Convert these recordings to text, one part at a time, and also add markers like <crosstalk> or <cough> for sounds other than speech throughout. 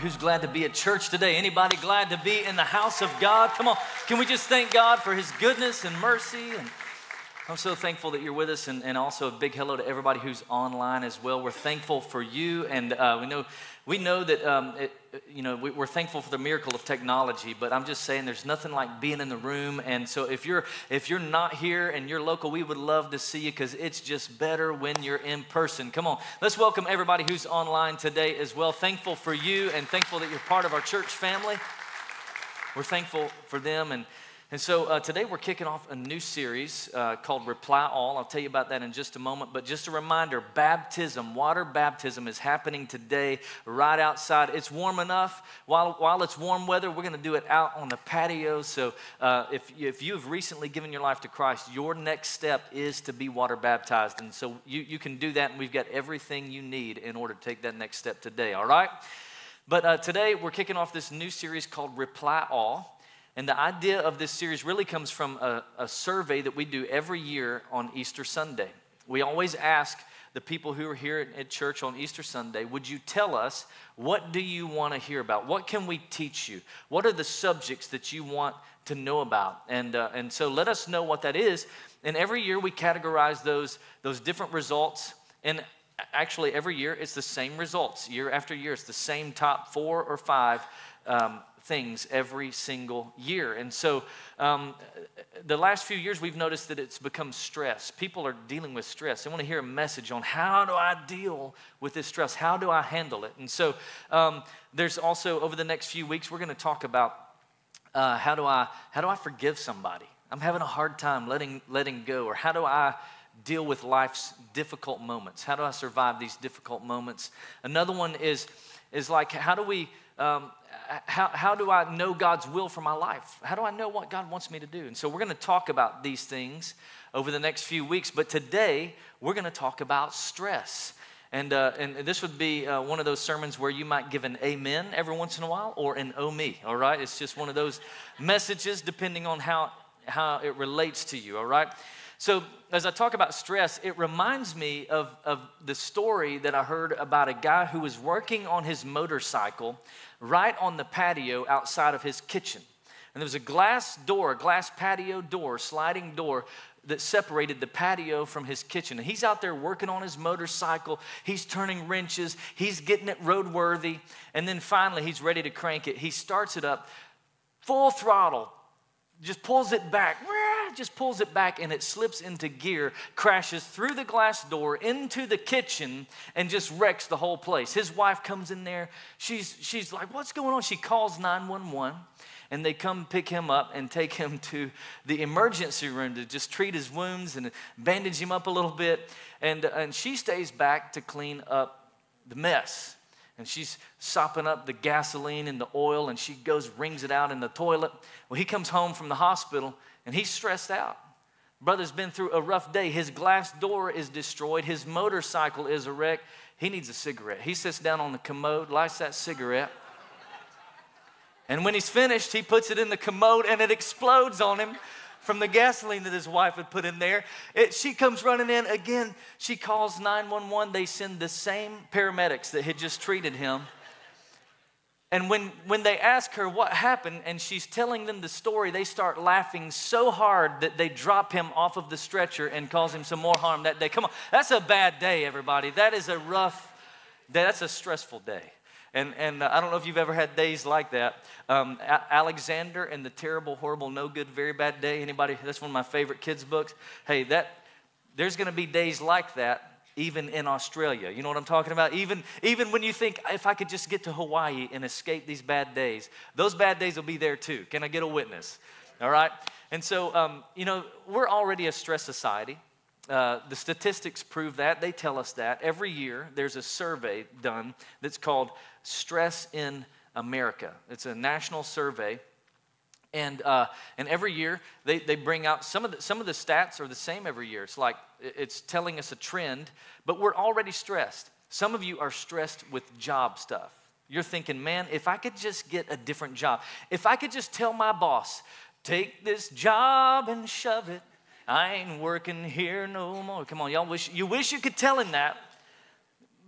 Who's glad to be at church today? Anybody glad to be in the house of God? Come on, can we just thank God for His goodness and mercy? And I'm so thankful that you're with us, and, and also a big hello to everybody who's online as well. We're thankful for you, and uh, we know we know that um, you know we, are thankful for the miracle of technology. But I'm just saying, there's nothing like being in the room. And so if you're if you're not here and you're local, we would love to see you because it's just better when you're in person. Come on, let's welcome everybody who's online today as well. Thankful for you, and thankful that you're part of our church family. We're thankful for them and. And so uh, today we're kicking off a new series uh, called Reply All. I'll tell you about that in just a moment. But just a reminder baptism, water baptism is happening today right outside. It's warm enough. While, while it's warm weather, we're going to do it out on the patio. So uh, if, if you have recently given your life to Christ, your next step is to be water baptized. And so you, you can do that, and we've got everything you need in order to take that next step today, all right? But uh, today we're kicking off this new series called Reply All. And the idea of this series really comes from a, a, survey that we do every year on Easter Sunday. We always ask the people who are here at, church on Easter Sunday, would you tell us what do you want to hear about? What can we teach you? What are the subjects that you want to know about? And, uh, and so let us know what that is. And every year we categorize those, those different results. And actually, every year it's the same results. Year after year, it's the same top four or five um, things every single year. And so, um, the last few years, we've noticed that it's become stress. People are dealing with stress. They want to hear a message on how do I deal with this stress? How do I handle it? And so, um, there's also over the next few weeks, we're going to talk about uh, how do I how do I forgive somebody? I'm having a hard time letting letting go, or how do I deal with life's difficult moments? How do I survive these difficult moments? Another one is is like how do we um, how, how do I know God's will for my life? How do I know what God wants me to do? And so we're going to talk about these things over the next few weeks. But today, we're going to talk about stress. And, uh, and this would be uh, one of those sermons where you might give an amen every once in a while or an oh me, all right? It's just one of those messages depending on how, how it relates to you, all right? So, as I talk about stress, it reminds me of, of the story that I heard about a guy who was working on his motorcycle right on the patio outside of his kitchen. And there was a glass door, a glass patio door, sliding door that separated the patio from his kitchen. And he's out there working on his motorcycle. He's turning wrenches. He's getting it roadworthy. And then finally, he's ready to crank it. He starts it up full throttle, just pulls it back, just pulls it back, and it slips into gear, crashes through the glass door into the kitchen, and just wrecks the whole place. His wife comes in there. She's, she's like, What's going on? She calls 911 and they come pick him up and take him to the emergency room to just treat his wounds and bandage him up a little bit. And, and she stays back to clean up the mess and she's sopping up the gasoline and the oil and she goes wrings it out in the toilet well he comes home from the hospital and he's stressed out brother's been through a rough day his glass door is destroyed his motorcycle is a wreck he needs a cigarette he sits down on the commode lights that cigarette and when he's finished he puts it in the commode and it explodes on him from the gasoline that his wife had put in there. It, she comes running in again. She calls 911. They send the same paramedics that had just treated him. And when, when they ask her what happened and she's telling them the story, they start laughing so hard that they drop him off of the stretcher and cause him some more harm that day. Come on, that's a bad day, everybody. That is a rough day. That's a stressful day. And, and uh, I don't know if you've ever had days like that. Um, Alexander and the Terrible, Horrible, No Good, Very Bad Day. Anybody? That's one of my favorite kids' books. Hey, that there's going to be days like that even in Australia. You know what I'm talking about? Even, even when you think, if I could just get to Hawaii and escape these bad days, those bad days will be there too. Can I get a witness? All right? And so, um, you know, we're already a stress society. Uh, the statistics prove that. They tell us that. Every year, there's a survey done that's called Stress in America. It's a national survey. And, uh, and every year, they, they bring out some of, the, some of the stats are the same every year. It's like it's telling us a trend, but we're already stressed. Some of you are stressed with job stuff. You're thinking, man, if I could just get a different job, if I could just tell my boss, take this job and shove it, I ain't working here no more. Come on, y'all wish you wish you could tell him that,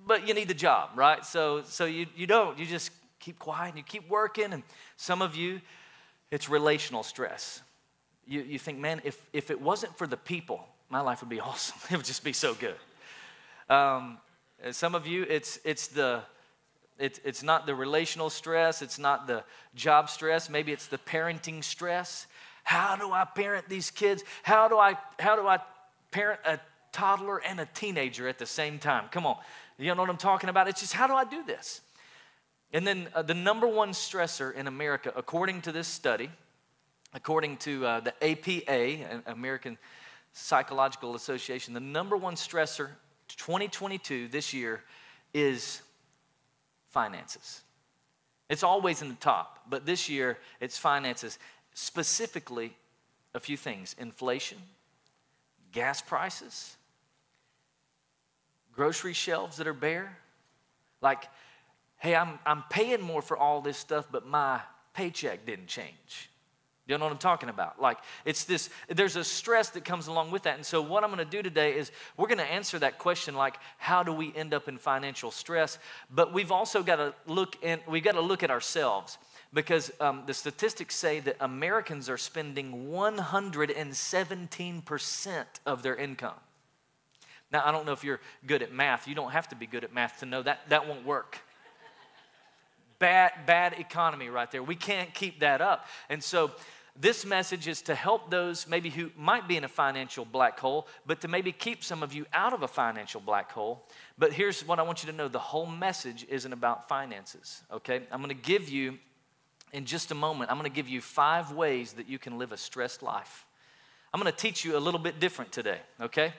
but you need the job, right? So so you, you don't. You just keep quiet and you keep working. And some of you, it's relational stress. You, you think, man, if, if it wasn't for the people, my life would be <laughs> awesome. It would just be so good. Um, some of you, it's, it's the it's, it's not the relational stress, it's not the job stress, maybe it's the parenting stress. How do I parent these kids? How do I, how do I parent a toddler and a teenager at the same time? Come on. You know what I'm talking about? It's just how do I do this? And then uh, the number one stressor in America, according to this study, according to uh, the APA, American Psychological Association, the number one stressor 2022 this year is finances. It's always in the top, but this year it's finances. Specifically, a few things inflation, gas prices, grocery shelves that are bare. Like, hey, I'm, I'm paying more for all this stuff, but my paycheck didn't change. You know what I'm talking about? Like, it's this, there's a stress that comes along with that. And so, what I'm going to do today is we're going to answer that question, like, how do we end up in financial stress? But we've also got to look in, we've got to look at ourselves because um, the statistics say that Americans are spending 117% of their income. Now, I don't know if you're good at math. You don't have to be good at math to know that that won't work bad, bad economy right there. We can't keep that up. And so, this message is to help those maybe who might be in a financial black hole, but to maybe keep some of you out of a financial black hole. But here's what I want you to know the whole message isn't about finances, okay? I'm gonna give you, in just a moment, I'm gonna give you five ways that you can live a stressed life. I'm gonna teach you a little bit different today, okay?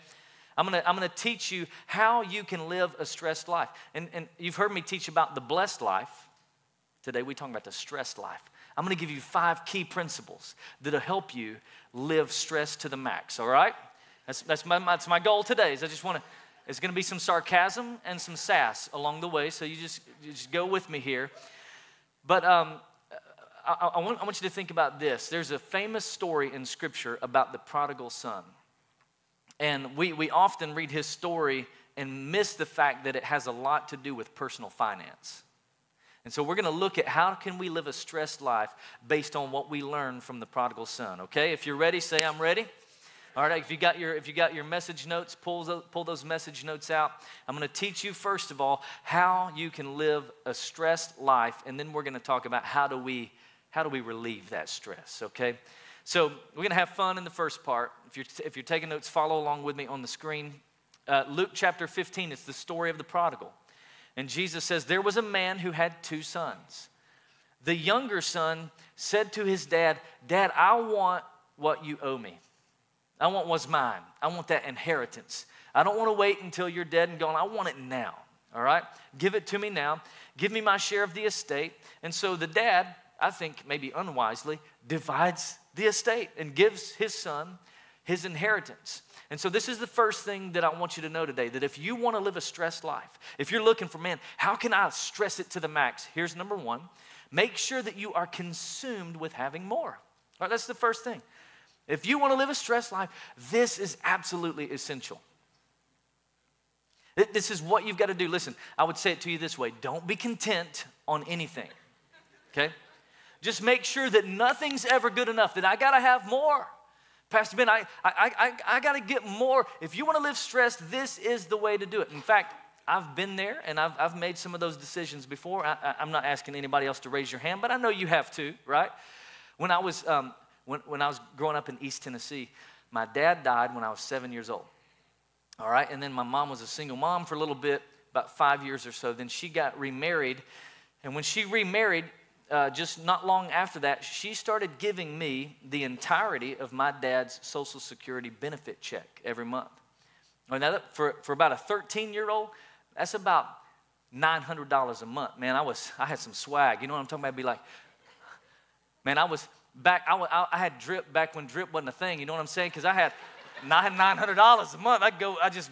I'm gonna, I'm gonna teach you how you can live a stressed life. And, and you've heard me teach about the blessed life. Today, we're talking about the stressed life. I'm gonna give you five key principles that'll help you live stress to the max, all right? That's, that's, my, that's my goal today, is I just wanna, it's gonna be some sarcasm and some sass along the way, so you just, you just go with me here. But um, I, I, want, I want you to think about this. There's a famous story in Scripture about the prodigal son. And we, we often read his story and miss the fact that it has a lot to do with personal finance. And so we're going to look at how can we live a stressed life based on what we learned from the prodigal son. Okay? If you're ready, say I'm ready. All right, if you got your if you got your message notes, pull those, pull those message notes out. I'm going to teach you first of all how you can live a stressed life, and then we're going to talk about how do we how do we relieve that stress. Okay, so we're going to have fun in the first part. If you're if you're taking notes, follow along with me on the screen. Uh, Luke chapter 15. It's the story of the prodigal. And Jesus says, There was a man who had two sons. The younger son said to his dad, Dad, I want what you owe me. I want what's mine. I want that inheritance. I don't want to wait until you're dead and gone. I want it now. All right? Give it to me now. Give me my share of the estate. And so the dad, I think maybe unwisely, divides the estate and gives his son his inheritance. And so, this is the first thing that I want you to know today that if you want to live a stressed life, if you're looking for, man, how can I stress it to the max? Here's number one make sure that you are consumed with having more. All right, that's the first thing. If you want to live a stressed life, this is absolutely essential. This is what you've got to do. Listen, I would say it to you this way don't be content on anything, okay? Just make sure that nothing's ever good enough, that I got to have more. Pastor Ben, I, I, I, I got to get more. If you want to live stressed, this is the way to do it. In fact, I've been there and I've, I've made some of those decisions before. I, am not asking anybody else to raise your hand, but I know you have too, right? When I was, um, when, when I was growing up in East Tennessee, my dad died when I was seven years old. All right, and then my mom was a single mom for a little bit, about five years or so. Then she got remarried, and when she remarried, uh, just not long after that, she started giving me the entirety of my dad's Social Security benefit check every month. Now, for, for about a 13 year old, that's about $900 a month. Man, I, was, I had some swag. You know what I'm talking about? I'd be like, man, I was back, I, I had drip back when drip wasn't a thing. You know what I'm saying? Because I had $900 a month. I'd go, I just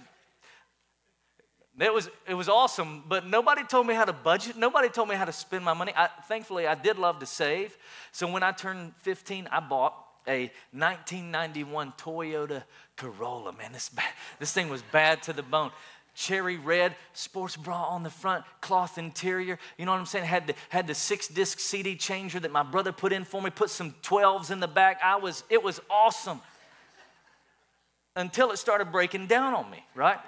it was, it was awesome, but nobody told me how to budget. Nobody told me how to spend my money. I, thankfully, I did love to save. So when I turned 15, I bought a 1991 Toyota Corolla. Man, this, this thing was bad to the bone. cherry red, sports bra on the front, cloth interior. You know what I'm saying? Had the, had the six disc CD changer that my brother put in for me, put some 12s in the back. I was, it was awesome. Until it started breaking down on me, right?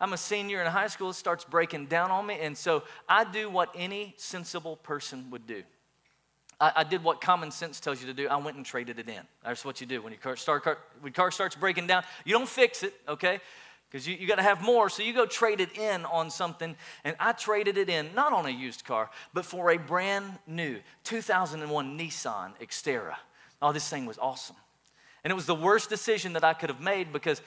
I'm a senior in high school, it starts breaking down on me. And so I do what any sensible person would do. I, I, did what common sense tells you to do. I went and traded it in. That's what you do when your car, start, car, when car starts breaking down. You don't fix it, okay? Because you, you got to have more. So you go trade it in on something. And I traded it in, not on a used car, but for a brand new 2001 Nissan Xterra. Oh, this thing was awesome. And it was the worst decision that I could have made because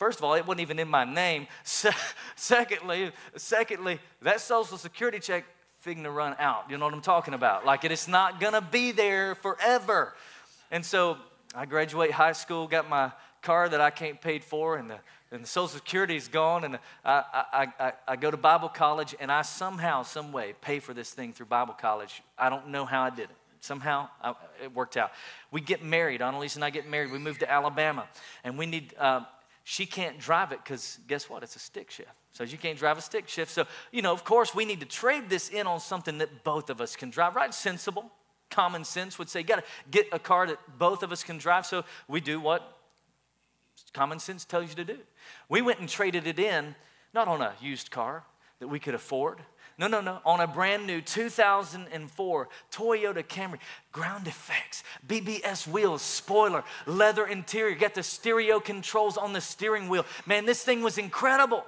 first of all, it wasn't even in my name. Se- <laughs> secondly, secondly, that social security check fitting to run out. You know what I'm talking about? Like it is not gonna be there forever. And so I graduate high school, got my car that I can't pay for, and the, and the Social Security is gone, and I, I, I, I go to Bible college, and I somehow, some way, pay for this thing through Bible college. I don't know how I did it. Somehow I, it worked out. We get married. Annalise and I get married. We move to Alabama, and we need. Uh, she can't drive it because guess what? It's a stick shift. So you can't drive a stick shift. So, you know, of course, we need to trade this in on something that both of us can drive, right? Sensible, common sense would say, you got to get a car that both of us can drive. So we do what common sense tells you to do. We went and traded it in, not on a used car that we could afford. No, no, no. On a brand new 2004 Toyota Camry, ground effects, BBS wheels, spoiler, leather interior, got the stereo controls on the steering wheel. Man, this thing was incredible.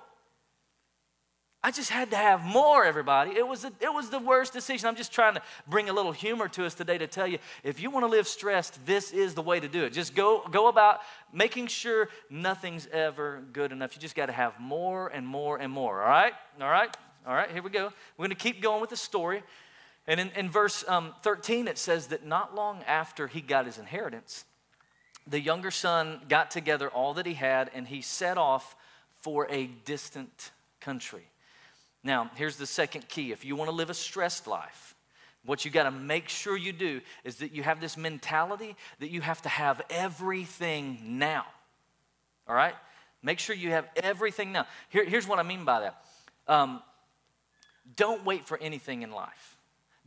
I just had to have more, everybody. It was, a, it was the worst decision. I'm just trying to bring a little humor to us today to tell you if you want to live stressed, this is the way to do it. Just go, go about making sure nothing's ever good enough. You just got to have more and more and more, all right? All right? All right, here we go. We're going to keep going with the story. And in, in verse um, 13, it says that not long after he got his inheritance, the younger son got together all that he had and he set off for a distant country. Now, here's the second key. If you want to live a stressed life, what you got to make sure you do is that you have this mentality that you have to have everything now. All right? Make sure you have everything now. Here, here's what I mean by that. Um, don't wait for anything in life.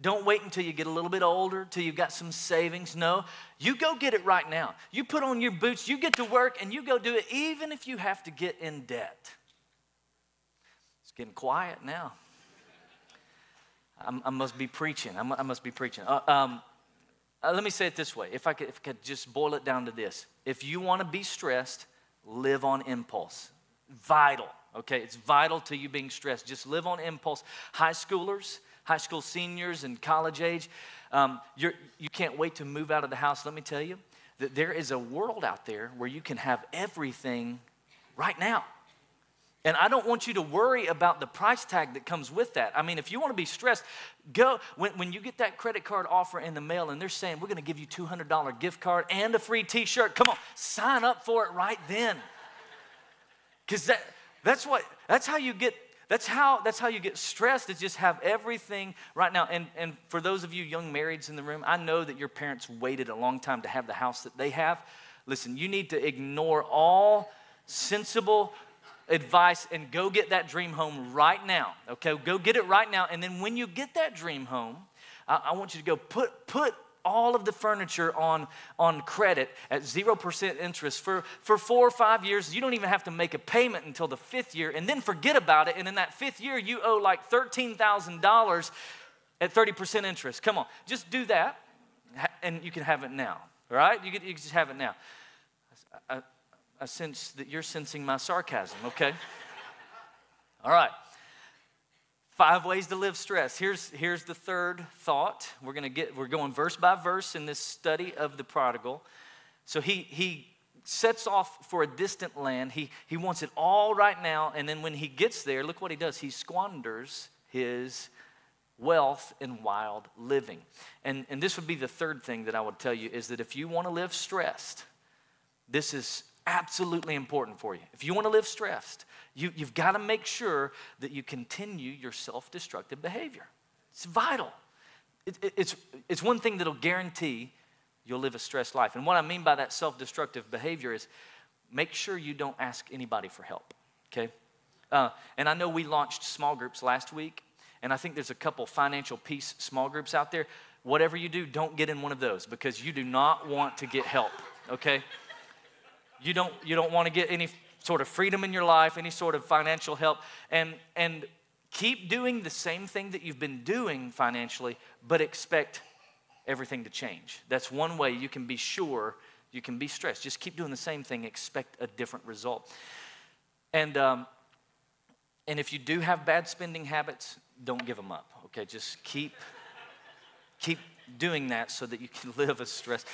Don't wait until you get a little bit older, till you've got some savings. No, you go get it right now. You put on your boots, you get to work, and you go do it, even if you have to get in debt It's getting quiet now. I must be preaching. I must be preaching. Uh, um, uh, let me say it this way if I, could, if I could just boil it down to this if you want to be stressed, live on impulse. Vital, okay? It's vital to you being stressed. Just live on impulse. High schoolers, high school seniors, and college age, um, you're, you can't wait to move out of the house. Let me tell you that there is a world out there where you can have everything right now. And I don't want you to worry about the price tag that comes with that. I mean, if you want to be stressed, go when, when you get that credit card offer in the mail and they're saying, we're going to give you $200 gift card and a free t shirt, come on, sign up for it right then. Because that, that's what, that's how you get. That's how, that's how you get stressed is just have everything right now. And, and for those of you young marrieds in the room, I know that your parents waited a long time to have the house that they have. Listen, you need to ignore all sensible advice and go get that dream home right now. Okay, go get it right now. And then when you get that dream home, I, I want you to go put, put all of the furniture on, on credit at 0% interest for, for four or five years. You don't even have to make a payment until the fifth year and then forget about it. And in that fifth year, you owe like $13,000 at 30% interest. Come on, just do that and you can have it now. All right? You can, you can just have it now. I, I sense that you're sensing my sarcasm, okay? <laughs> All right. Five ways to live stress. Here's, here's the third thought. We're gonna get, we're going verse by verse in this study of the prodigal. So he he sets off for a distant land. He he wants it all right now, and then when he gets there, look what he does. He squanders his wealth in wild living. And, and this would be the third thing that I would tell you is that if you want to live stressed, this is absolutely important for you. If you want to live stressed, you, you've got to make sure that you continue your self destructive behavior. It's vital. It, it, it's, it's one thing that'll guarantee you'll live a stressed life. And what I mean by that self destructive behavior is make sure you don't ask anybody for help, okay? Uh, and I know we launched small groups last week, and I think there's a couple financial peace small groups out there. Whatever you do, don't get in one of those because you do not want to get help, okay? You don't, you don't want to get any sort of freedom in your life, any sort of financial help. And, and keep doing the same thing that you've been doing financially, but expect everything to change. That's one way you can be sure you can be stressed. Just keep doing the same thing, expect a different result. And, um, and if you do have bad spending habits, don't give them up, okay? Just keep, keep doing that so that you can <laughs> live a stress.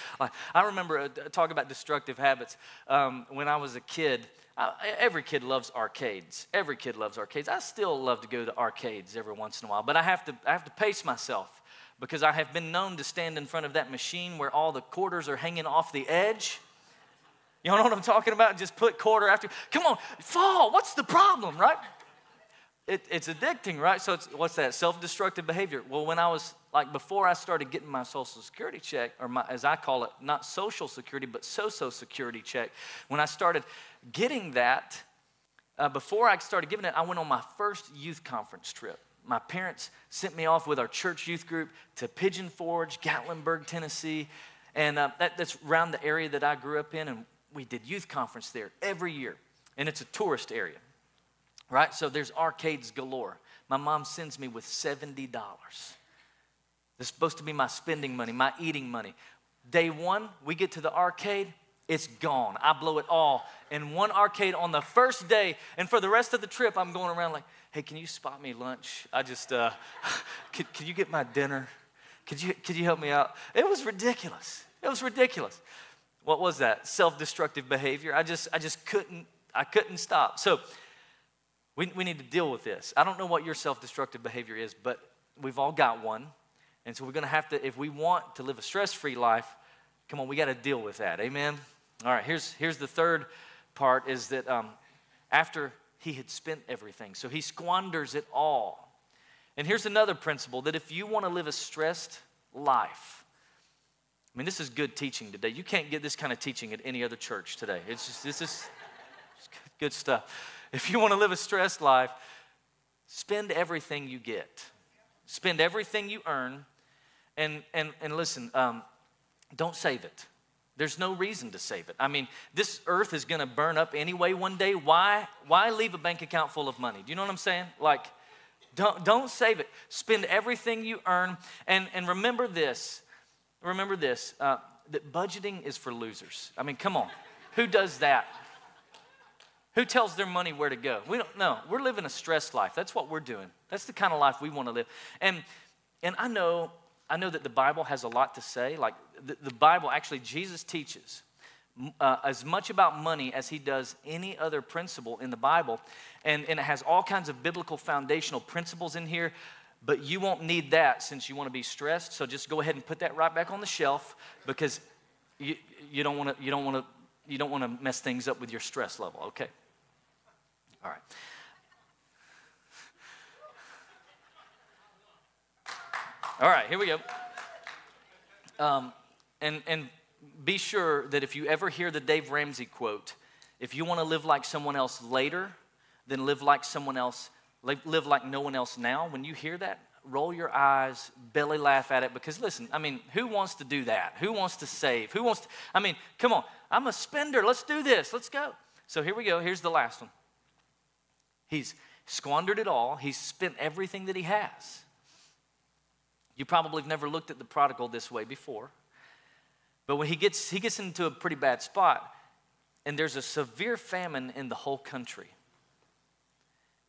I remember uh, talking about destructive habits. Um, when I was a kid, every kid loves arcades. Every kid loves arcades. I still love to go to arcades every once in a while, but I have to, I have to pace myself because I have been known to stand in front of that machine where all the quarters are hanging off the edge. You know what I'm talking about? Just put quarter after. Come on, fall. What's the problem, right? It, it's addicting, right? So, what's that? Self destructive behavior. Well, when I was like before I started getting my social security check, or my, as I call it, not social security, but social security check, when I started getting that, uh, before I started giving it, I went on my first youth conference trip. My parents sent me off with our church youth group to Pigeon Forge, Gatlinburg, Tennessee. And uh, that, that's around the area that I grew up in. And we did youth conference there every year. And it's a tourist area, right? So there's arcades galore. My mom sends me with $70. It's supposed to be my spending money, my eating money. Day one, we get to the arcade, it's gone. I blow it all in one arcade on the first day. And for the rest of the trip, I'm going around like, hey, can you spot me lunch? I just, uh, <laughs> could, could you get my dinner? Could you, could you help me out? It was ridiculous. It was ridiculous. What was that? Self-destructive behavior. I just, I just couldn't, I couldn't stop. So we, we need to deal with this. I don't know what your self-destructive behavior is, but we've all got one. And so we're going to have to, if we want to live a stress-free life, come on, we got to deal with that. Amen? All right, here's, here's the third part is that um, after he had spent everything, so he squanders it all. And here's another principle that if you want to live a stressed life, I mean, this is good teaching today. You can't get this kind of teaching at any other church today. It's just, this is good stuff. If you want to live a stressed life, spend everything you get, spend everything you earn, and, and, and listen, um, don't save it. There's no reason to save it. I mean, this earth is going to burn up anyway one day. Why, why leave a bank account full of money? Do you know what I'm saying? Like, don't, don't save it. Spend everything you earn. And, and remember this remember this uh, that budgeting is for losers. I mean, come on. Who does that? Who tells their money where to go? We don't know. We're living a stressed life. That's what we're doing. That's the kind of life we want to live. And, and I know I know that the Bible has a lot to say. Like the, the Bible, actually, Jesus teaches uh, as much about money as he does any other principle in the Bible. And, and it has all kinds of biblical foundational principles in here. But you won't need that since you want to be stressed. So just go ahead and put that right back on the shelf because you, you don't want to you don't want to you don't want to mess things up with your stress level. Okay. All right. All right, here we go. Um, and, and be sure that if you ever hear the Dave Ramsey quote, if you want to live like someone else later, then live like someone else, live, live like no one else now. When you hear that, roll your eyes, belly laugh at it. Because listen, I mean, who wants to do that? Who wants to save? Who wants to, I mean, come on, I'm a spender. Let's do this. Let's go. So here we go. Here's the last one. He's squandered it all, he's spent everything that he has. You probably have never looked at the prodigal this way before. But when he gets, he gets into a pretty bad spot, and there's a severe famine in the whole country.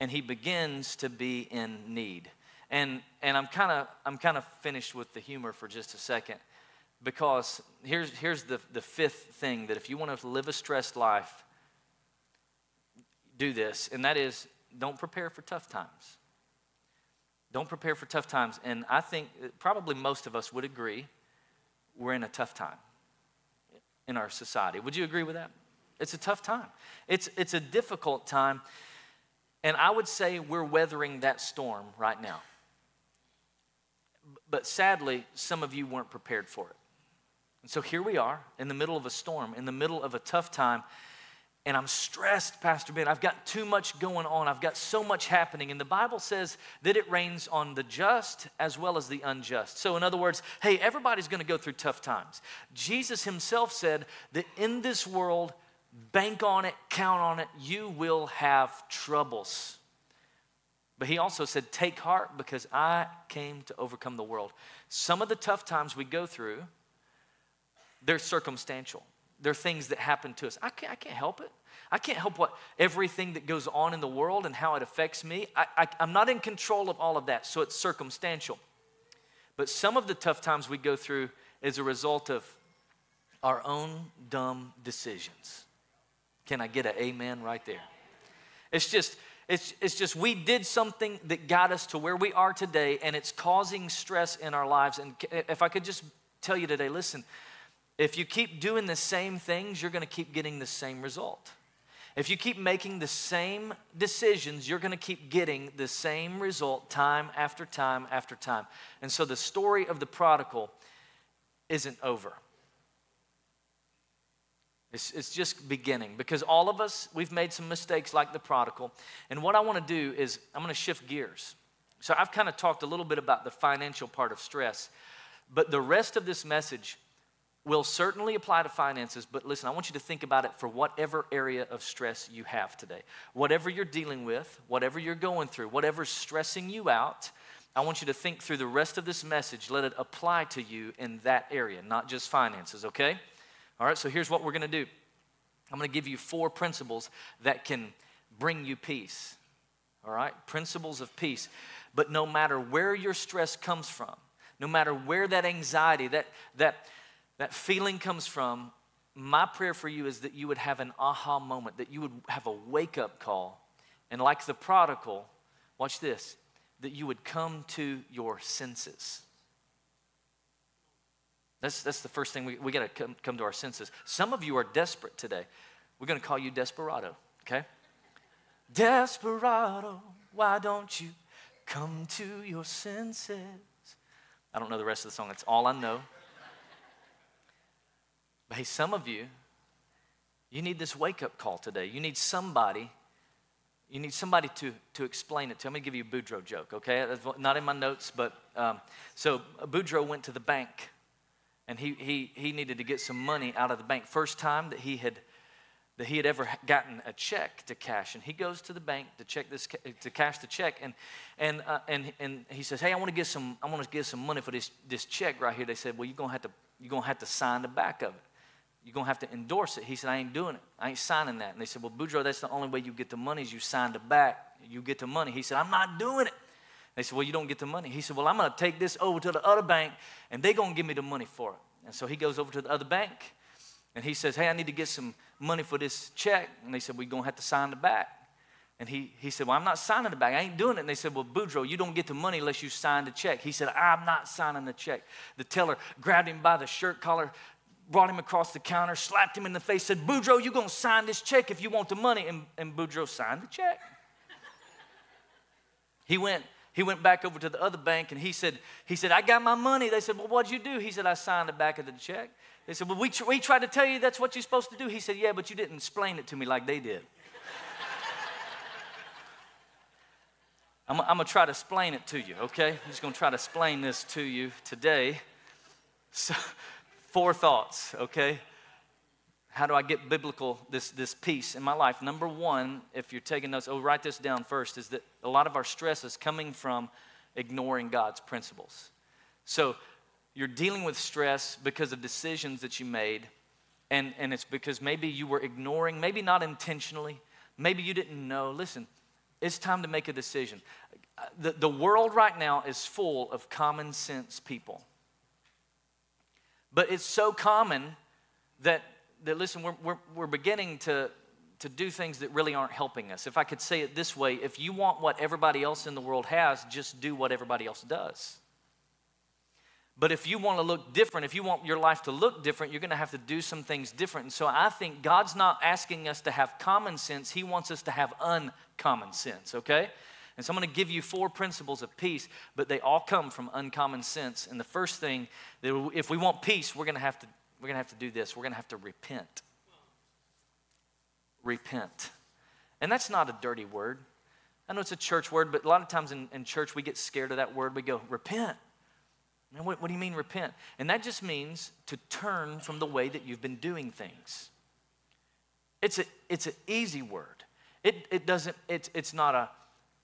And he begins to be in need. And, and I'm kind of I'm kind of finished with the humor for just a second because here's, here's the, the fifth thing that if you want to live a stressed life, do this, and that is don't prepare for tough times. Don't prepare for tough times. And I think uh, probably most of us would agree we're in a tough time in our society. Would you agree with that? It's a tough time. It's, it's a difficult time. And I would say we're weathering that storm right now. But sadly, some of you weren't prepared for it. And so here we are in the middle of a storm, in the middle of a tough time. And I'm stressed, Pastor Ben. I've got too much going on. I've got so much happening. And the Bible says that it rains on the just as well as the unjust. So, in other words, hey, everybody's going to go through tough times. Jesus himself said that in this world, bank on it, count on it, you will have troubles. But he also said, take heart because I came to overcome the world. Some of the tough times we go through, they're circumstantial. They're things that happen to us. I can't, I can't help it. I can't help what everything that goes on in the world and how it affects me. I, I, I'm not in control of all of that, so it's circumstantial. But some of the tough times we go through is a result of our own dumb decisions. Can I get an amen right there? It's just, it's, it's just we did something that got us to where we are today, and it's causing stress in our lives. And if I could just tell you today, listen, if you keep doing the same things, you're going to keep getting the same result. If you keep making the same decisions, you're going to keep getting the same result time after time after time. And so the story of the prodigal isn't over. It's, it's just beginning because all of us, we've made some mistakes like the prodigal. And what I want to do is, I'm going to shift gears. So I've kind of talked a little bit about the financial part of stress, but the rest of this message will certainly apply to finances, but listen, I want you to think about it for whatever area of stress you have today. Whatever you're dealing with, whatever you're going through, whatever's stressing you out, I want you to think through the rest of this message. Let it apply to you in that area, not just finances, okay? All right, so here's what we're gonna do I'm gonna give you four principles that can bring you peace. All right, principles of peace. But no matter where your stress comes from, no matter where that anxiety, that, that, that feeling comes from, my prayer for you is that you would have an aha moment, that you would have a wake up call. And like the prodigal, watch this, that you would come to your senses. That's, that's the first thing we, we got to come, come to our senses. Some of you are desperate today. We're going to call you Desperado, okay? Desperado, why don't you come to your senses? I don't know the rest of the song, that's all I know. But hey, some of you, you need this wake up call today. You need somebody you need somebody to, to explain it to. Going to give you a Boudreaux joke, okay? That's not in my notes, but um, so Boudreaux went to the bank and he, he, he needed to get some money out of the bank. First time that he had that he had ever gotten a check to cash, and he goes to the bank to check this to cash the check, and and uh, and and he says, "Hey, I want to get some I want to get some money for this this check right here." They said, "Well, you're gonna have to you're gonna have to sign the back of it. You're gonna have to endorse it." He said, "I ain't doing it. I ain't signing that." And they said, "Well, Boudreaux, that's the only way you get the money is you sign the back. You get the money." He said, "I'm not doing it." They said, Well, you don't get the money. He said, Well, I'm going to take this over to the other bank and they're going to give me the money for it. And so he goes over to the other bank and he says, Hey, I need to get some money for this check. And they said, We're going to have to sign the back. And he, he said, Well, I'm not signing the back. I ain't doing it. And they said, Well, Boudreaux, you don't get the money unless you sign the check. He said, I'm not signing the check. The teller grabbed him by the shirt collar, brought him across the counter, slapped him in the face, said, Boudreaux, you're going to sign this check if you want the money. And, and Boudreaux signed the check. he went he went back over to the other bank and he said, he said, I got my money. They said, Well, what'd you do? He said, I signed the back of the check. They said, Well, we, tr- we tried to tell you that's what you're supposed to do. He said, Yeah, but you didn't explain it to me like they did. <laughs> I'm, I'm going to try to explain it to you, okay? I'm just going to try to explain this to you today. So, four thoughts, okay? How do I get biblical, this, this peace in my life? Number one, if you're taking notes, oh, write this down first, is that a lot of our stress is coming from ignoring God's principles. So you're dealing with stress because of decisions that you made, and, and it's because maybe you were ignoring, maybe not intentionally, maybe you didn't know. Listen, it's time to make a decision. The, the world right now is full of common sense people. But it's so common that that listen, we're, we're, we're beginning to, to do things that really aren't helping us. If I could say it this way, if you want what everybody else in the world has, just do what everybody else does. But if you want to look different, if you want your life to look different, you're going to have to do some things different. And so I think God's not asking us to have common sense, He wants us to have uncommon sense, okay? And so I'm going to give you four principles of peace, but they all come from uncommon sense. And the first thing, that if we want peace, we're going to have to we're going to have to do this. We're going to have to repent. repent. And that's not a dirty word. I know it's a church word, but a lot of times in, in church we get scared of that word. We go, repent. What, what do you mean repent? And that just means to turn from the way that you've been doing things. It's, a, it's an easy word. It, it doesn't, it's, it's not a,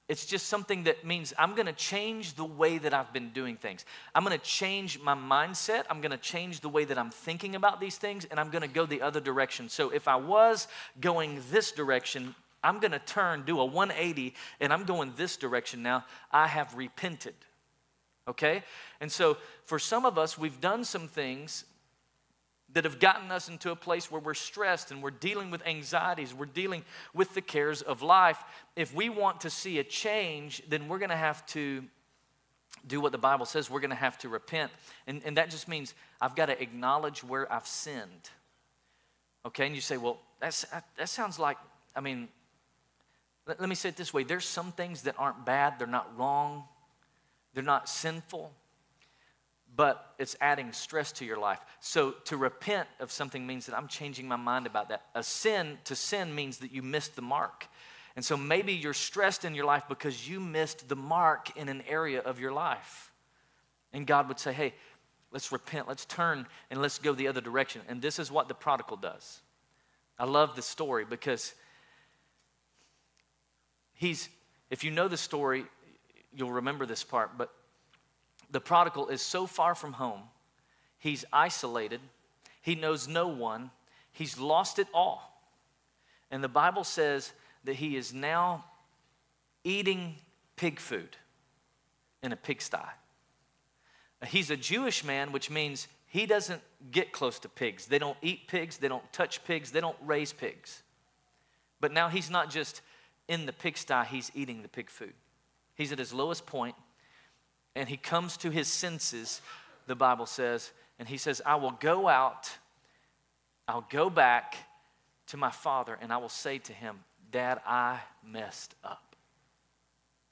it's just something that means I'm going to change the way that I've been doing things. I'm going to change my mindset. I'm going to change the way that I'm thinking about these things, and I'm going to go the other direction. So if I was going this direction, I'm going to turn, do a 180, and I'm going this direction now. I have repented. Okay? And so for some of us, we've done some things that have gotten us into a place where we're stressed and we're dealing with anxieties, we're dealing with the cares of life. If we want to see a change, then we're going to have to do what the Bible says. We're going to have to repent. And, and that just means I've got to acknowledge where I've sinned. Okay? And you say, well, that's, that sounds like, I mean, let, let me say it this way there's some things that aren't bad, they're not wrong, they're not sinful but it's adding stress to your life. So to repent of something means that I'm changing my mind about that. A sin, to sin means that you missed the mark. And so maybe you're stressed in your life because you missed the mark in an area of your life. And God would say, hey, let's repent, let's turn, and let's go the other direction. And this is what the prodigal does. I love the story because he's, if you know the story, you'll remember this part, but the prodigal is so far from home, he's isolated, he knows no one, he's lost it all. And the Bible says that he is now eating pig food in a pigsty. He's a Jewish man, which means he doesn't get close to pigs. They don't eat pigs, they don't touch pigs, they don't raise pigs. But now he's not just in the pigsty, he's eating the pig food. He's at his lowest point and he comes to his senses, the Bible says, and he says, I will go out, I'll go back to my father, and I will say to him, Dad, I messed up.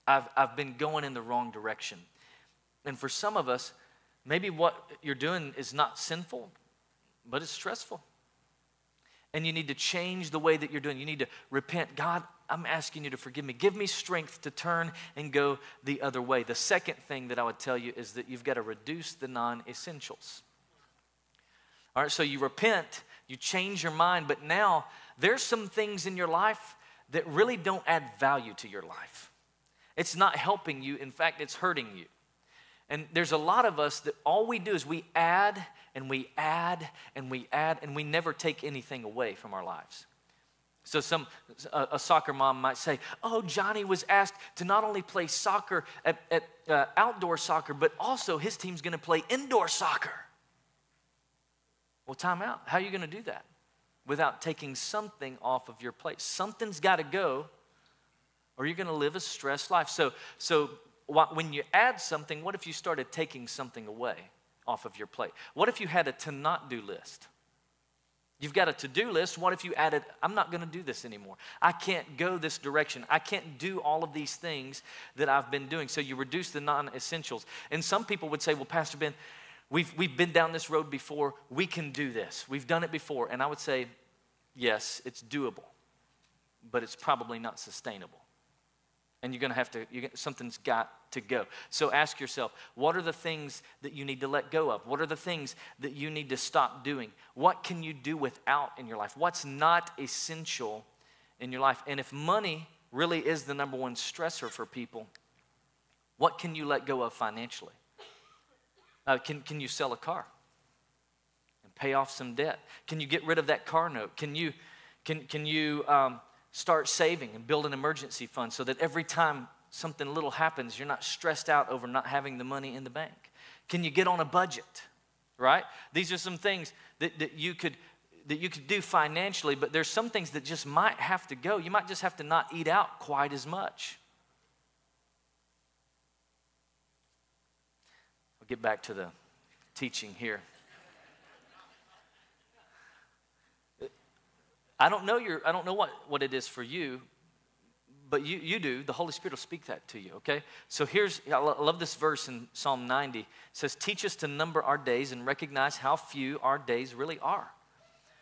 I've, I've been going in the wrong direction. And for some of us, maybe what you're doing is not sinful, but it's stressful. And you need to change the way that you're doing. You need to repent. God, I'm asking you to forgive me. Give me strength to turn and go the other way. The second thing that I would tell you is that you've got to reduce the non essentials. All right, so you repent, you change your mind, but now there's some things in your life that really don't add value to your life. It's not helping you, in fact, it's hurting you. And there's a lot of us that all we do is we add and we add and we add and we never take anything away from our lives. So some a, a, soccer mom might say, "Oh, Johnny was asked to not only play soccer at, at uh, outdoor soccer, but also his team's going to play indoor soccer." Well, time out. How are you going to do that without taking something off of your plate? Something's got to go, or you're going to live a stressed life. So, so when you add something, what if you started taking something away off of your plate? What if you had a to not do list? You've got a to do list. What if you added, I'm not going to do this anymore? I can't go this direction. I can't do all of these things that I've been doing. So you reduce the non essentials. And some people would say, Well, Pastor Ben, we've, we've been down this road before. We can do this. We've done it before. And I would say, Yes, it's doable, but it's probably not sustainable and you're going to have to something's got to go. So ask yourself what are the things that you need to let go of? What are the things that you need to stop doing? What can you do without in your life? What's not essential in your life? And if money really is the number one stressor for people what can you let go of financially? Uh, can, can you sell a car and pay off some debt? Can you get rid of that car note? Can you can, can you um, start saving and build an emergency fund so that every time something little happens, you're not stressed out over not having the money in the bank? Can you get on a budget? Right? These are some things that, that you could that you could do financially, but there's some things that just might have to go. You might just have to not eat out quite as much. I'll get back to the teaching here. I don't know your, I don't know what, what it is for you, but you, you do. The Holy Spirit will speak that to you, okay? So here's, I love this verse in Psalm 90. It says, Teach us to number our days and recognize how few our days really are.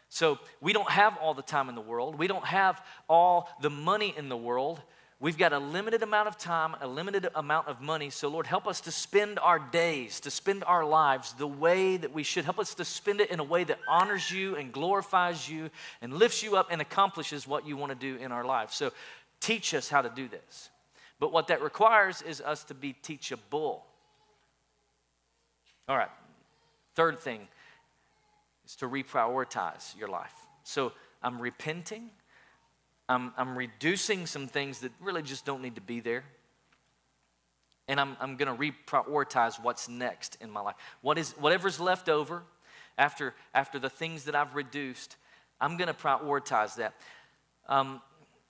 So we don't have all the time in the world. We don't have all the money in the world. We've got a limited amount of time, a limited amount of money. So, Lord, help us to spend our days, to spend our lives the way that we should. Help us to spend it in a way that honors you and glorifies you and lifts you up and accomplishes what you want to do in our lives. So, teach us how to do this. But what that requires is us to be teachable. All right. Third thing is to reprioritize your life. So, I'm repenting I'm, I'm reducing some things that really just don't need to be there. And I'm, I'm going to reprioritize what's next in my life. What is, whatever's left over after, after the things that I've reduced, I'm going to prioritize that. Um,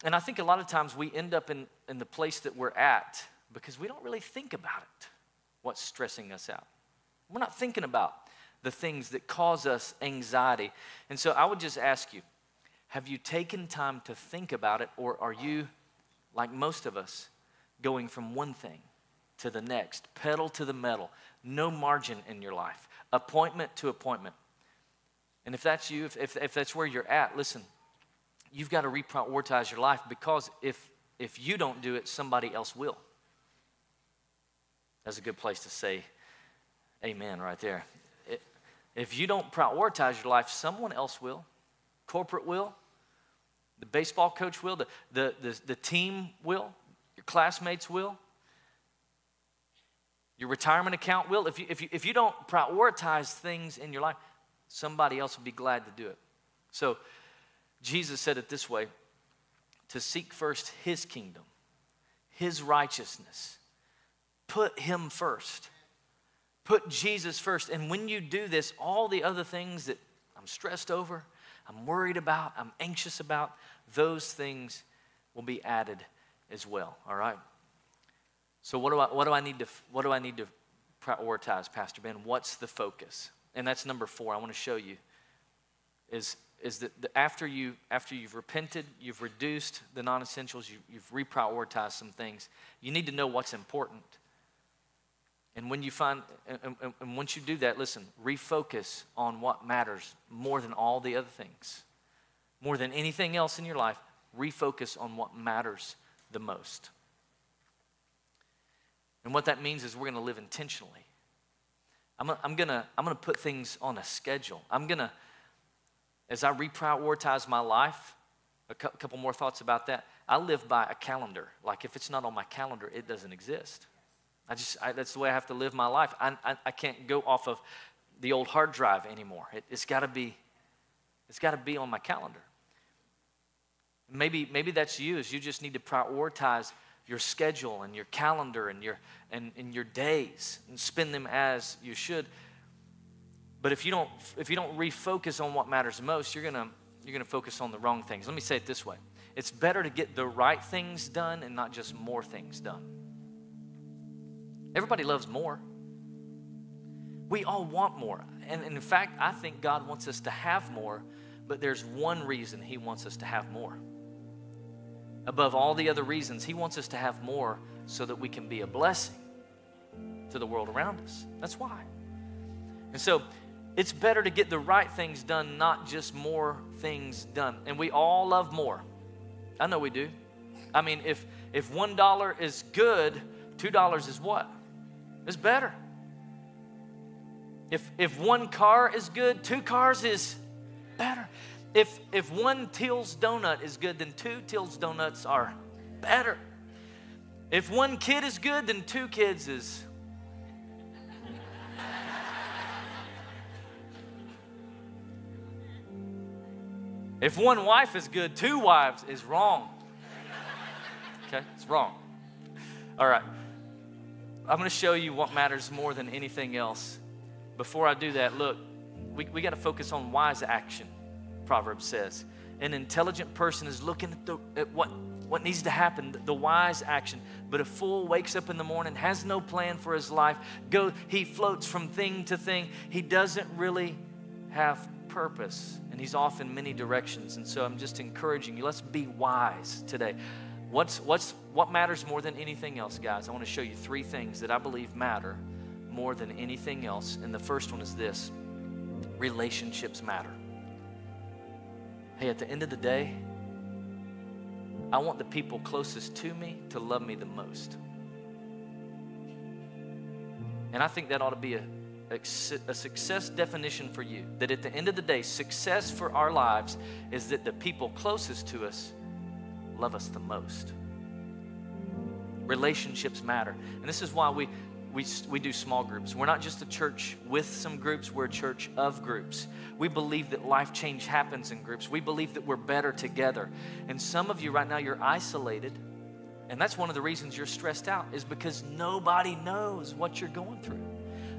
and I think a lot of times we end up in, in the place that we're at because we don't really think about it, what's stressing us out. We're not thinking about the things that cause us anxiety. And so I would just ask you have you taken time to think about it, or are you, like most of us, going from one thing to the next, pedal to the metal, no margin in your life, appointment to appointment? And if that's you, if, if, if that's where you're at, listen, you've got to reprioritize your life because if, if you don't do it, somebody else will. That's a good place to say amen right there. If you don't prioritize your life, someone else will. Corporate will, the baseball coach will, the, the, the, the team will, your classmates will, your retirement account will. If you, if, you, if you don't prioritize things in your life, somebody else will be glad to do it. So Jesus said it this way to seek first his kingdom, his righteousness. Put him first. Put Jesus first. And when you do this, all the other things that I'm stressed over, I'm worried about, I'm anxious about, those things will be added as well. All right? So what do I what do I need to what do I need to prioritize, Pastor Ben? What's the focus? And that's number four. I want to show you is is that the, after you after you've repented, you've reduced the non-essentials, you, you've reprioritized some things. You need to know what's important. And when you find, and, and, and once you do that, listen, refocus on what matters more than all the other things. More than anything else in your life, refocus on what matters the most. And what that means is we're going to live intentionally. I'm, I'm going to I'm going to put things on a schedule. I'm going to, as I reprioritize my life, a couple more thoughts about that. I live by a calendar. Like if it's not on my calendar, it doesn't exist. I just, I, that's the way I have to live my life. I, I, I can't go off of the old hard drive anymore. It, it's got to be, it's got to be on my calendar. Maybe, maybe that's you, is you just need to prioritize your schedule and your calendar and your, and, and your days and spend them as you should. But if you don't, if you don't refocus on what matters most, you're gonna, you're gonna focus on the wrong things. Let me say it this way. It's better to get the right things done and not just more things done. Everybody loves more. We all want more. And in fact, I think God wants us to have more, but there's one reason He wants us to have more. Above all the other reasons, He wants us to have more so that we can be a blessing to the world around us. That's why. And so, it's better to get the right things done, not just more things done. And we all love more. I know we do. I mean, if if one dollar is good, two dollars is what? is better. If, if one car is good, two cars is better. If, if one Till's donut is good, then two Till's donuts are better. If one kid is good, then two kids is. If one wife is good, two wives is wrong. Okay, it's wrong. All right. I'm going to show you what matters more than anything else. Before I do that, look, we, we got to focus on wise action, Proverbs says. An intelligent person is looking at, the, at what, what needs to happen, the wise action. But a fool wakes up in the morning, has no plan for his life, go, he floats from thing to thing. He doesn't really have purpose, and he's off in many directions. And so I'm just encouraging you, let's be wise today. What's, what's, what matters more than anything else, guys? I want to show you three things that I believe matter more than anything else. And the first one is this relationships matter. Hey, at the end of the day, I want the people closest to me to love me the most. And I think that ought to be a, a, success definition for you. That at the end of the day, success for our lives is that the people closest to us love us the most. Relationships matter. And this is why we, we, we do small groups. We're not just a church with some groups, we're a church of groups. We believe that life change happens in groups. We believe that we're better together. And some of you right now, you're isolated. And that's one of the reasons you're stressed out, is because nobody knows what you're going through.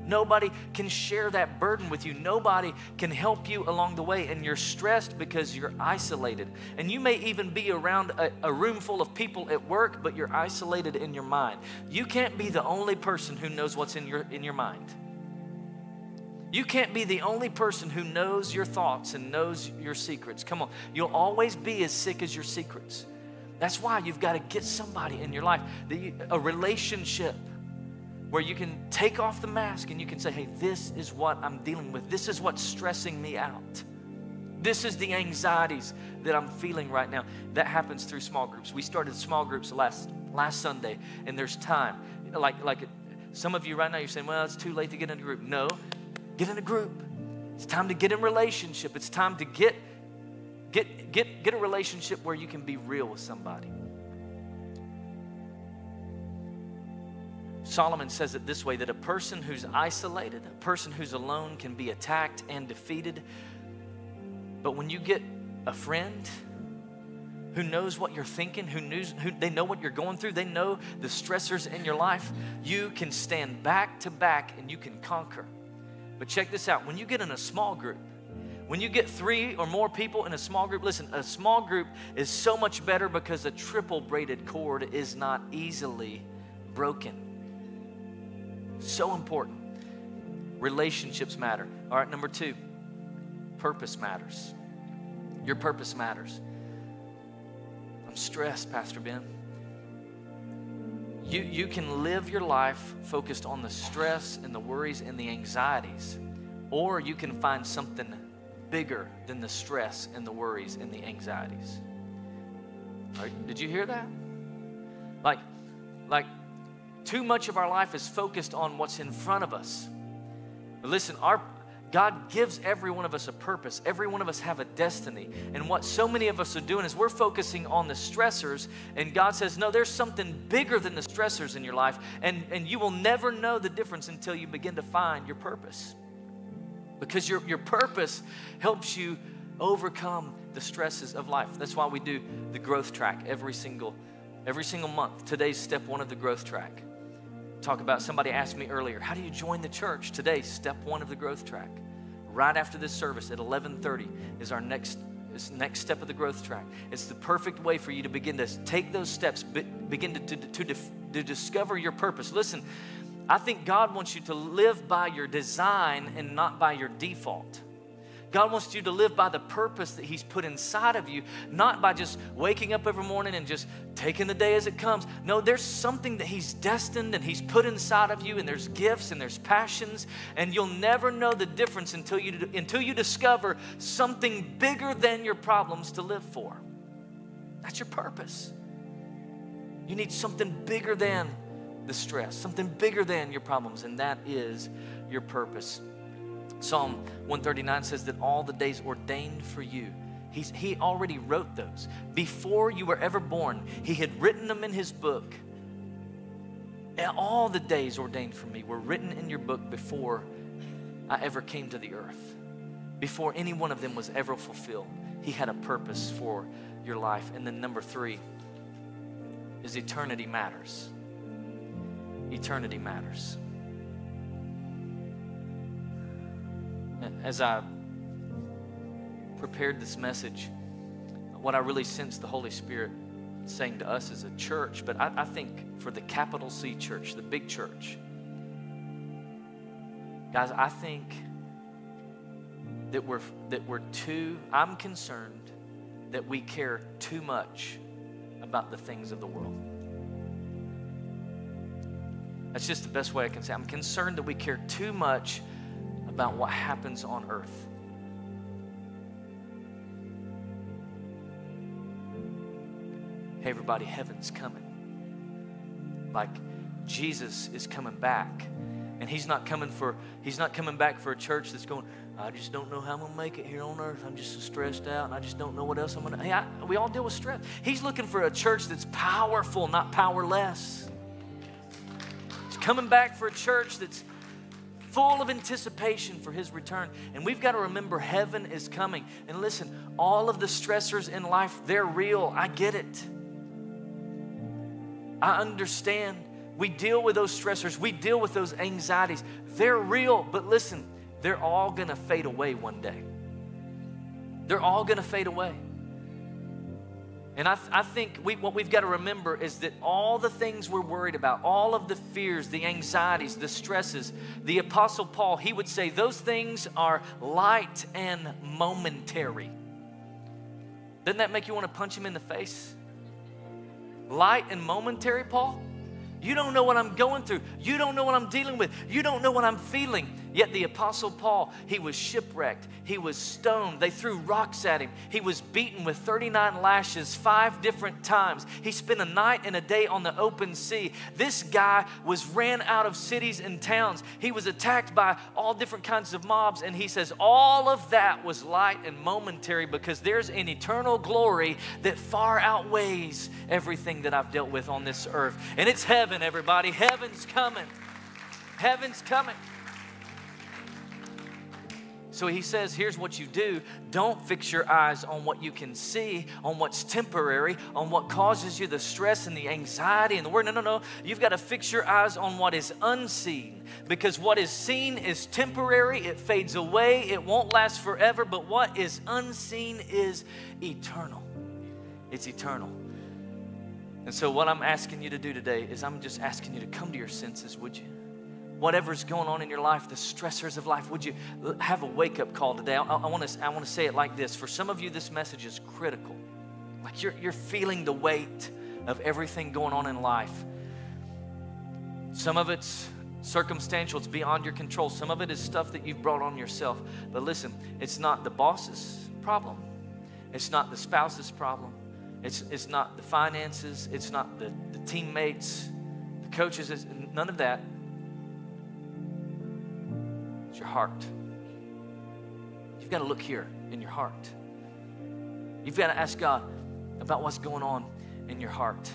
Nobody can share that burden with you. Nobody can help you along the way. And you're stressed because you're isolated. And you may even be around a, a, room full of people at work, but you're isolated in your mind. You can't be the only person who knows what's in your, in your mind. You can't be the only person who knows your thoughts and knows your secrets. Come on. You'll always be as sick as your secrets. That's why you've got to get somebody in your life, a relationship where you can take off the mask and you can say, hey, this is what I'm dealing with. This is what's stressing me out. This is the anxieties that I'm feeling right now. That happens through small groups. We started small groups last last Sunday, and there's time. Like like some of you right now, you're saying, well, it's too late to get in a group. No, get in a group. It's time to get in relationship. It's time to get get get get a relationship where you can be real with somebody. Solomon says it this way that a person who's isolated, a person who's alone can be attacked and defeated. But when you get a friend who knows what you're thinking, who knows who they know what you're going through, they know the stressors in your life, you can stand back to back and you can conquer. But check this out, when you get in a small group, when you get three or more people in a small group, listen, a small group is so much better because a triple braided cord is not easily broken. So important. Relationships matter. All right, number two, purpose matters. Your purpose matters. I'm stressed, Pastor Ben. You, you can live your life focused on the stress and the worries and the anxieties, or you can find something bigger than the stress and the worries and the anxieties. Right? Did you hear that? Like, like too much of our life is focused on what's in front of us. But listen, our God gives every one of us a purpose. Every one of us have a destiny. And what so many of us are doing is we're focusing on the stressors, and God says, No, there's something bigger than the stressors in your life, and, and you will never know the difference until you begin to find your purpose. Because your, your purpose helps you overcome the stresses of life. That's why we do the growth track every single every single month. Today's step one of the growth track talk about somebody asked me earlier how do you join the church? Today step one of the growth track. Right after this service at 11.30 is our next this next step of the growth track. It's the perfect way for you to begin to take those steps begin to, to, to, to discover your purpose. Listen i think god wants you to live by your design and not by your default God wants you to live by the purpose that He's put inside of you, not by just waking up every morning and just taking the day as it comes. No, there's something that He's destined and He's put inside of you, and there's gifts and there's passions, and you'll never know the difference until you, until you discover something bigger than your problems to live for. That's your purpose. You need something bigger than the stress, something bigger than your problems, and that is your purpose. Psalm 139 says that all the days ordained for you, he's, he already wrote those. Before you were ever born, he had written them in his book. And all the days ordained for me were written in your book before I ever came to the earth. Before any one of them was ever fulfilled, he had a purpose for your life. And then number three is eternity matters. Eternity matters. As I prepared this message, what I really sensed the Holy Spirit saying to us as a church, but I, I think for the capital C church, the big church, guys, I think that we're that we're too. I'm concerned that we care too much about the things of the world. That's just the best way I can say. I'm concerned that we care too much about what happens on earth. hey, everybody, heaven's coming. Like Jesus is coming back. And he's not coming for he's not coming back for a church that's going, I just don't know how I'm gonna make it here on earth. I'm just so stressed out and I just don't know what else I'm gonna. Hey, I, we all deal with stress. He's looking for a church that's powerful, not powerless. He's coming back for a church that's full of anticipation for his return. And we've got to remember heaven is coming. And listen, all of the stressors in life, they're real. I get it. I understand. We deal with those stressors, we deal with those anxieties. They're real, but listen, they're all going to fade away one day. They're all going to fade away. And I, I think we, what we've got to remember is that all the things we're worried about, all of the fears, the anxieties, the stresses, the Apostle Paul, he would say those things are light and momentary. Doesn't that make you want to punch him in the face? Light and momentary, Paul? You don't know what I'm going through. You don't know what I'm dealing with. You don't know what I'm feeling. Yet the Apostle Paul, he was shipwrecked. He was stoned. They threw rocks at him. He was beaten with 39 lashes five different times. He spent a night and a day on the open sea. This guy was ran out of cities and towns. He was attacked by all different kinds of mobs. And he says, All of that was light and momentary because there's an eternal glory that far outweighs everything that I've dealt with on this earth. And it's heaven, everybody. Heaven's coming. Heaven's coming. So he says, here's what you do. Don't fix your eyes on what you can see, on what's temporary, on what causes you the stress and the anxiety and the worry. No, no, no. You've got to fix your eyes on what is unseen because what is seen is temporary, it fades away, it won't last forever, but what is unseen is eternal. It's eternal. And so, what I'm asking you to do today is I'm just asking you to come to your senses, would you? Whatever's going on in your life, the stressors of life, would you have a wake up call today? I, I want to say it like this. For some of you, this message is critical. Like you're, you're feeling the weight of everything going on in life. Some of it's circumstantial, it's beyond your control. Some of it is stuff that you've brought on yourself. But listen, it's not the boss's problem, it's not the spouse's problem, it's, it's not the finances, it's not the, the teammates, the coaches, none of that. Your heart. You've got to look here in your heart. You've got to ask God about what's going on in your heart.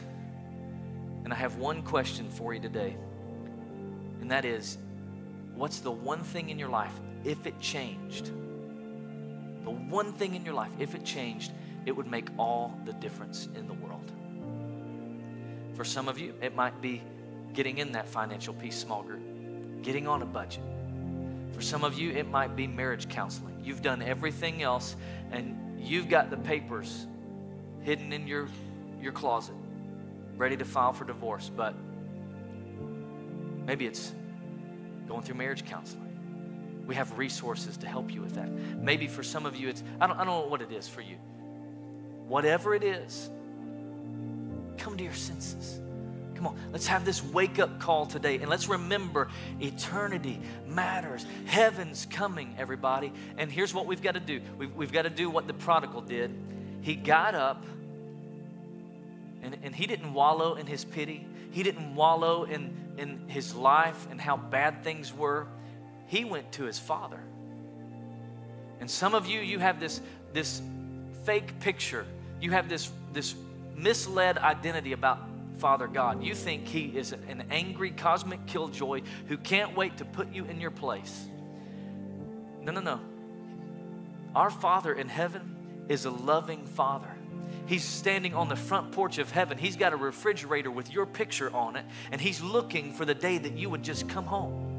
And I have one question for you today, and that is what's the one thing in your life, if it changed, the one thing in your life, if it changed, it would make all the difference in the world? For some of you, it might be getting in that financial peace small group, getting on a budget for some of you, it might be marriage counseling. You've done everything else, and you've got the papers hidden in your, your closet, ready to file for divorce, but maybe it's going through marriage counseling. We have resources to help you with that. Maybe for some of you, it's, I don't, I don't know what it is for you. Whatever it is, come to your senses. Come on, let's have this wake up call today and let's remember eternity matters. Heaven's coming, everybody. And here's what we've got to do we've, we've got to do what the prodigal did. He got up and, and he didn't wallow in his pity, he didn't wallow in, in his life and how bad things were. He went to his father. And some of you, you have this, this fake picture, you have this, this misled identity about Father God. You think He is an angry cosmic killjoy who can't wait to put you in your place. No, no, no. Our Father in heaven is a loving Father. He's standing on the front porch of heaven. He's got a refrigerator with your picture on it, and He's looking for the day that you would just come home.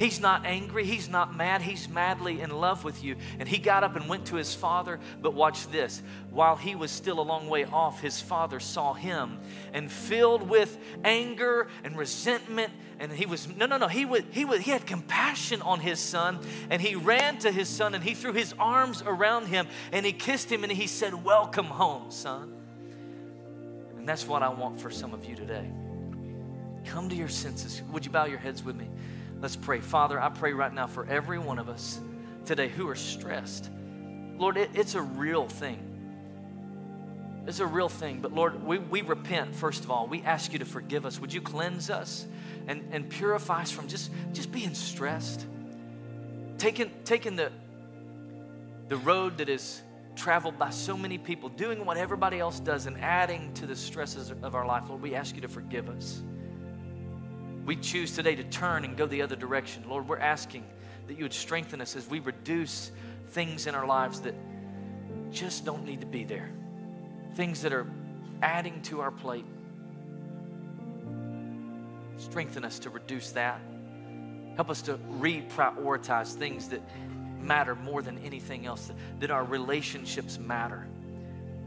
He's not angry. He's not mad. He's madly in love with you. And he got up and went to his father. But watch this. While he was still a long way off, his father saw him and filled with anger and resentment. And he was, no, no, no. He, would, he, would, he had compassion on his son. And he ran to his son and he threw his arms around him and he kissed him and he said, Welcome home, son. And that's what I want for some of you today. Come to your senses. Would you bow your heads with me? Let's pray. Father, I pray right now for every one of us today who are stressed. Lord, it, it's a real thing. It's a real thing. But Lord, we, we repent, first of all. We ask you to forgive us. Would you cleanse us and, and purify us from just, just being stressed? Taking, taking the, the road that is traveled by so many people, doing what everybody else does and adding to the stresses of our life. Lord, we ask you to forgive us. We choose today to turn and go the other direction. Lord, we're asking that you would strengthen us as we reduce things in our lives that just don't need to be there, things that are adding to our plate. Strengthen us to reduce that. Help us to reprioritize things that matter more than anything else, that our relationships matter,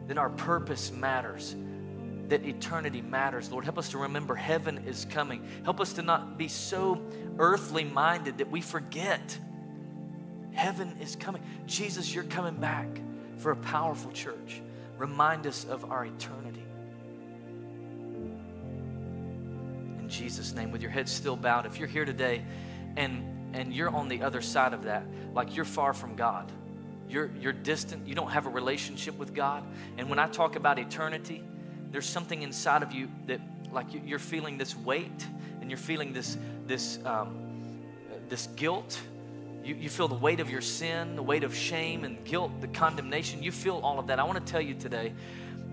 that our purpose matters, that eternity matters. Lord, help us to remember heaven is coming. Help us to not be so earthly minded that we forget heaven is coming. Jesus, you're coming back for a powerful church. Remind us of our eternity. In Jesus' name, with your head still bowed, if you're here today and and you're on the other side of that, like you're far from God. You're, you're distant. You don't have a relationship with God. And when I talk about eternity, there's something inside of you that, like, you're feeling this weight and you're feeling this, this, um, this guilt. You, you feel the weight of your sin, the weight of shame and guilt, the condemnation. You feel all of that. I want to tell you today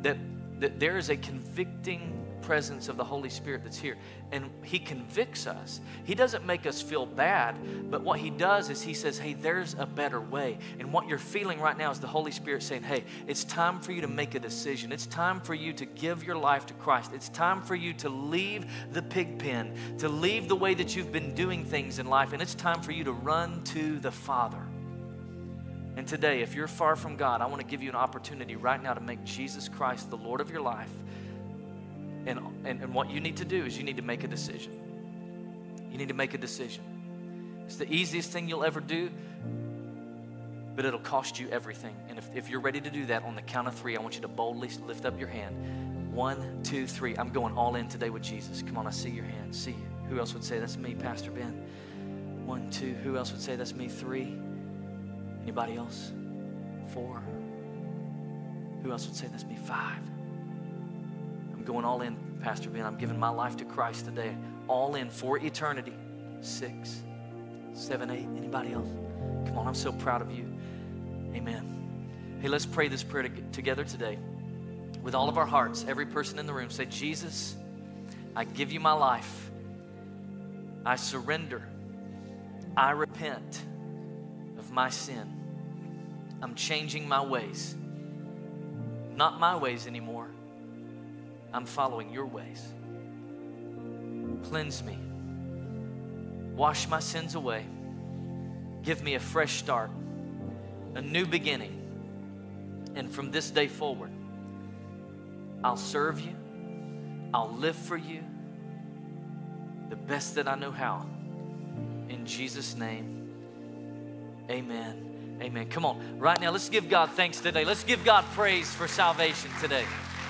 that, that there is a convicting presence of the Holy Spirit that's here. And He convicts us. He doesn't make us feel bad, but what He does is He says, hey, there's a better way. And what you're feeling right now is the Holy Spirit saying, hey, it's time for you to make a decision. It's time for you to give your life to Christ. It's time for you to leave the pig pen, to leave the way that you've been doing things in life. And it's time for you to run to the Father. And today, if you're far from God, I want to give you an opportunity right now to make Jesus Christ the Lord of your life and, and, and what you need to do is you need to make a decision. You need to make a decision. It's the easiest thing you'll ever do, but it'll cost you everything. And if, if you're ready to do that on the count of three, I want you to boldly lift up your hand. One, two, three. I'm going all in today with Jesus. Come on, I see your hand. See you. Who else would say that's me, Pastor Ben? One, two. Who else would say that's me? Three. Anybody else? Four. Who else would say that's me? Five. I'm going all in, Pastor Ben. I'm giving my life to Christ today. All in for eternity. Six, seven, eight. Anybody else? Come on, I'm so proud of you. Amen. Hey, let's pray this prayer together today. With all of our hearts, every person in the room, say, Jesus, I give you my life. I surrender. I repent of my sin. I'm changing my ways. Not my ways anymore I'm following your ways. Cleanse me. Wash my sins away. Give me a fresh start, a new beginning. And from this day forward, I'll serve you. I'll live for you the best that I know how. In Jesus' name, amen. Amen. Come on, right now, let's give God thanks today. Let's give God praise for salvation today.